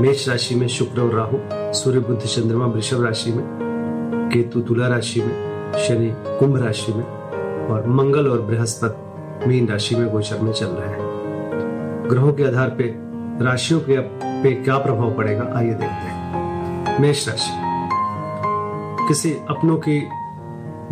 मेष राशि में शुक्र और राहु, सूर्य बुद्ध चंद्रमा वृषभ राशि में, केतु तुला राशि में, शनि कुंभ राशि में और मंगल और बृहस्पति मीन राशि में गोचर में चल रहे हैं। ग्रहों के आधार पे, राशियों के पे क्या प्रभाव पड़ेगा, आइए देखते हैं। मेष राशि। किसी अपनों की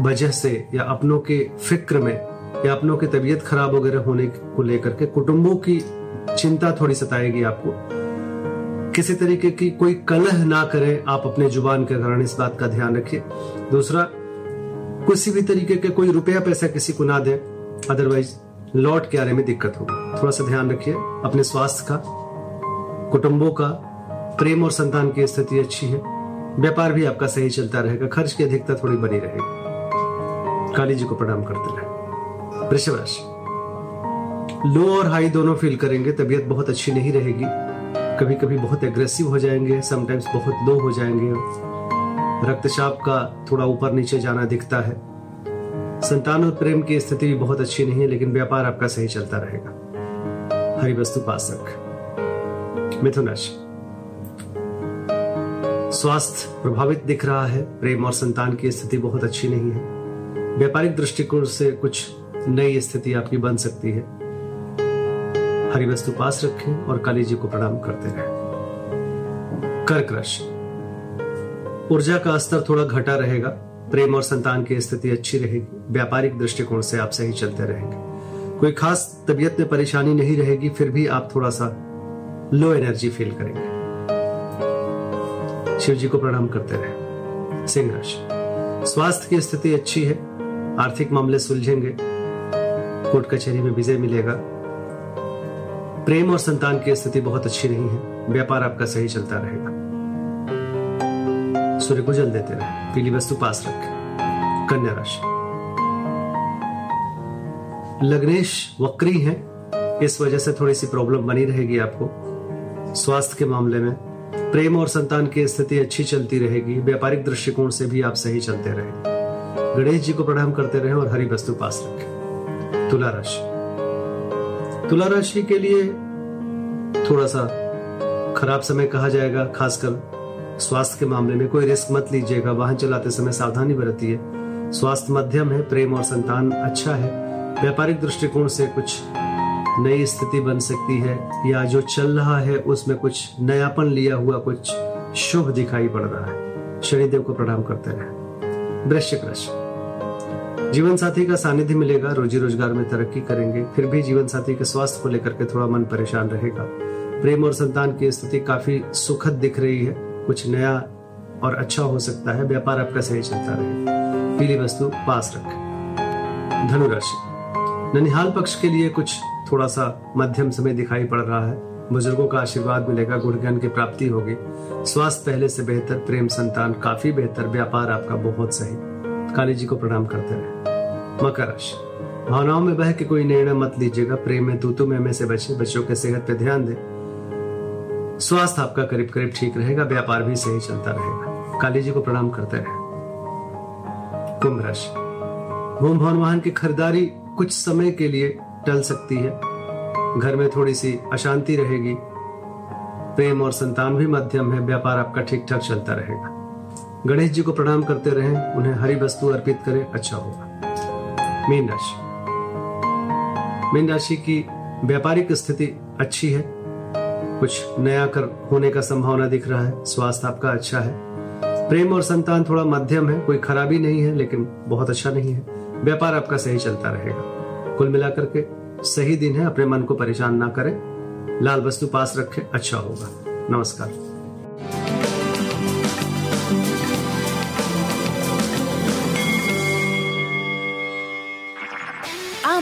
वजह से या अपनों के फ़िक्र में या अपनों की तबीयत खराब वगैरह होने को लेकर के कुटुंबों की चिंता थोड़ी सताएगी आपको। किसी तरीके की कोई कलह ना करें, आप अपने ज़ुबान के कारण इस बात का ध्यान रखिए। दूसरा, किसी भी तरीके के कोई रुपया पैसा किसी को ना दे अदरवाइज़ लौट के आने में दिक्कत होगी। थोड़ा सा ध्यान रखिए, अपने स्वास्थ्य का, कुटुंबों का, प्रेम और संतान की स्थिति अच्छी है। व्यापार भी आपका सही चलता रहेगा, खर्च की अधिकता थोड़ी बनी रहेगी। काली जी को प्रणाम करते रहे। वृषभ राशि। लो और हाई दोनों फील करेंगे, तबीयत बहुत अच्छी नहीं रहेगी। कभी कभी बहुत एग्रेसिव हो जाएँगे समटाइम्स बहुत लो हो जाएँगे। रक्तचाप का थोड़ा ऊपर नीचे जाना दिखता है। संतान और प्रेम की स्थिति भी बहुत अच्छी नहीं है, लेकिन व्यापार आपका सही चलता रहेगा। हरी वस्तु पास रख मिथुन राशि स्वास्थ्य प्रभावित दिख रहा है, प्रेम और संतान की स्थिति बहुत अच्छी नहीं है। व्यापारिक दृष्टिकोण से कुछ नई स्थिति आपकी बन सकती है। हरी वस्तु पास रखें और काली जी को प्रणाम करते रहें। कर्क राशि। ऊर्जा का स्तर थोड़ा घटा रहेगा। प्रेम और संतान की स्थिति अच्छी रहेगी। व्यापारिक दृष्टिकोण से आप सही चलते रहेंगे। कोई खास तबीयत में परेशानी नहीं रहेगी, फिर भी आप थोड़ा सा लो एनर्जी फील करेंगे। शिव जी को प्रणाम करते रहे। सिंह राशि। स्वास्थ्य की स्थिति अच्छी है। आर्थिक मामले सुलझेंगे। कोर्ट कचहरी में विजय मिलेगा। प्रेम और संतान की स्थिति बहुत अच्छी नहीं है। व्यापार आपका सही चलता रहेगा। सूर्य को जल देते रहे। पीली वस्तु पास रखें। कन्या राशि। लग्नेश वक्री है। इस वजह से थोड़ी सी प्रॉब्लम बनी रहेगी आपको। स्वास्थ्य के मामले में प्रेम और संतान की स्थिति अच्छी चलती रहेगी। व्यापारिक दृष्टिकोण से भी आप सही चलते रहेंगे गणेश जी को प्रणाम करते रहे और हरी वस्तु पास रखें। तुला राशि। तुला राशि के लिए थोड़ा सा खराब समय कहा जाएगा, खासकर स्वास्थ्य के मामले में। कोई रिस्क मत लीजिएगा, वाहन चलाते समय सावधानी बरतिए स्वास्थ्य मध्यम है, प्रेम और संतान अच्छा है। व्यापारिक दृष्टिकोण से कुछ नई स्थिति बन सकती है, या जो चल रहा है उसमें कुछ नयापन लिया हुआ कुछ शुभ दिखाई पड़ रहा है। शनिदेव को प्रणाम करते रहे। वृश्चिक राशि। जीवन साथी का सानिध्य मिलेगा रोजी रोज़गार में तरक्की करेंगे, फिर भी जीवन साथी के स्वास्थ्य को लेकर के थोड़ा मन परेशान रहेगा। प्रेम और संतान की स्थिति काफ़ी सुखद दिख रही है, कुछ नया और अच्छा हो सकता है, व्यापार आपका सही चलता रहे। पीली वस्तु पास रखें। धनुराशि। ननिहाल पक्ष के लिए कुछ थोड़ा सा मध्यम समय दिखाई पड़ रहा है। बुज़ुर्गों का आशीर्वाद मिलेगा, गुण ज्ञान की प्राप्ति होगी। स्वास्थ्य पहले से बेहतर, प्रेम संतान काफ़ी बेहतर, व्यापार आपका बहुत सही। काली जी को प्रणाम करते रहे। मकर राशि। भावनाओं में बह के कोई निर्णय मत लीजिएगा। प्रेम में तू में से बचे बच्चों के सेहत पे ध्यान दे। स्वास्थ्य आपका करीब करीब ठीक रहेगा। व्यापार भी सही चलता रहेगा। काली जी को प्रणाम करते रहे। कुंभ राशि। भूम भवन वाहन की खरीदारी कुछ समय के लिए टल सकती है। घर में थोड़ी सी अशांति रहेगी। प्रेम और संतान भी मध्यम है। व्यापार आपका ठीक ठाक चलता रहेगा। गणेश जी को प्रणाम करते रहें, उन्हें हरी वस्तु अर्पित करें अच्छा होगा। मीन राशि। मीन राशि की व्यापारिक स्थिति अच्छी है। कुछ नया कर होने का संभावना दिख रहा है, स्वास्थ्य आपका अच्छा है। प्रेम और संतान थोड़ा मध्यम है, कोई खराबी नहीं है, लेकिन बहुत अच्छा नहीं है। व्यापार आपका सही चलता रहेगा। कुल मिलाकर के सही दिन है, अपने मन को परेशान ना करें। लाल वस्तु पास रखें अच्छा होगा। नमस्कार।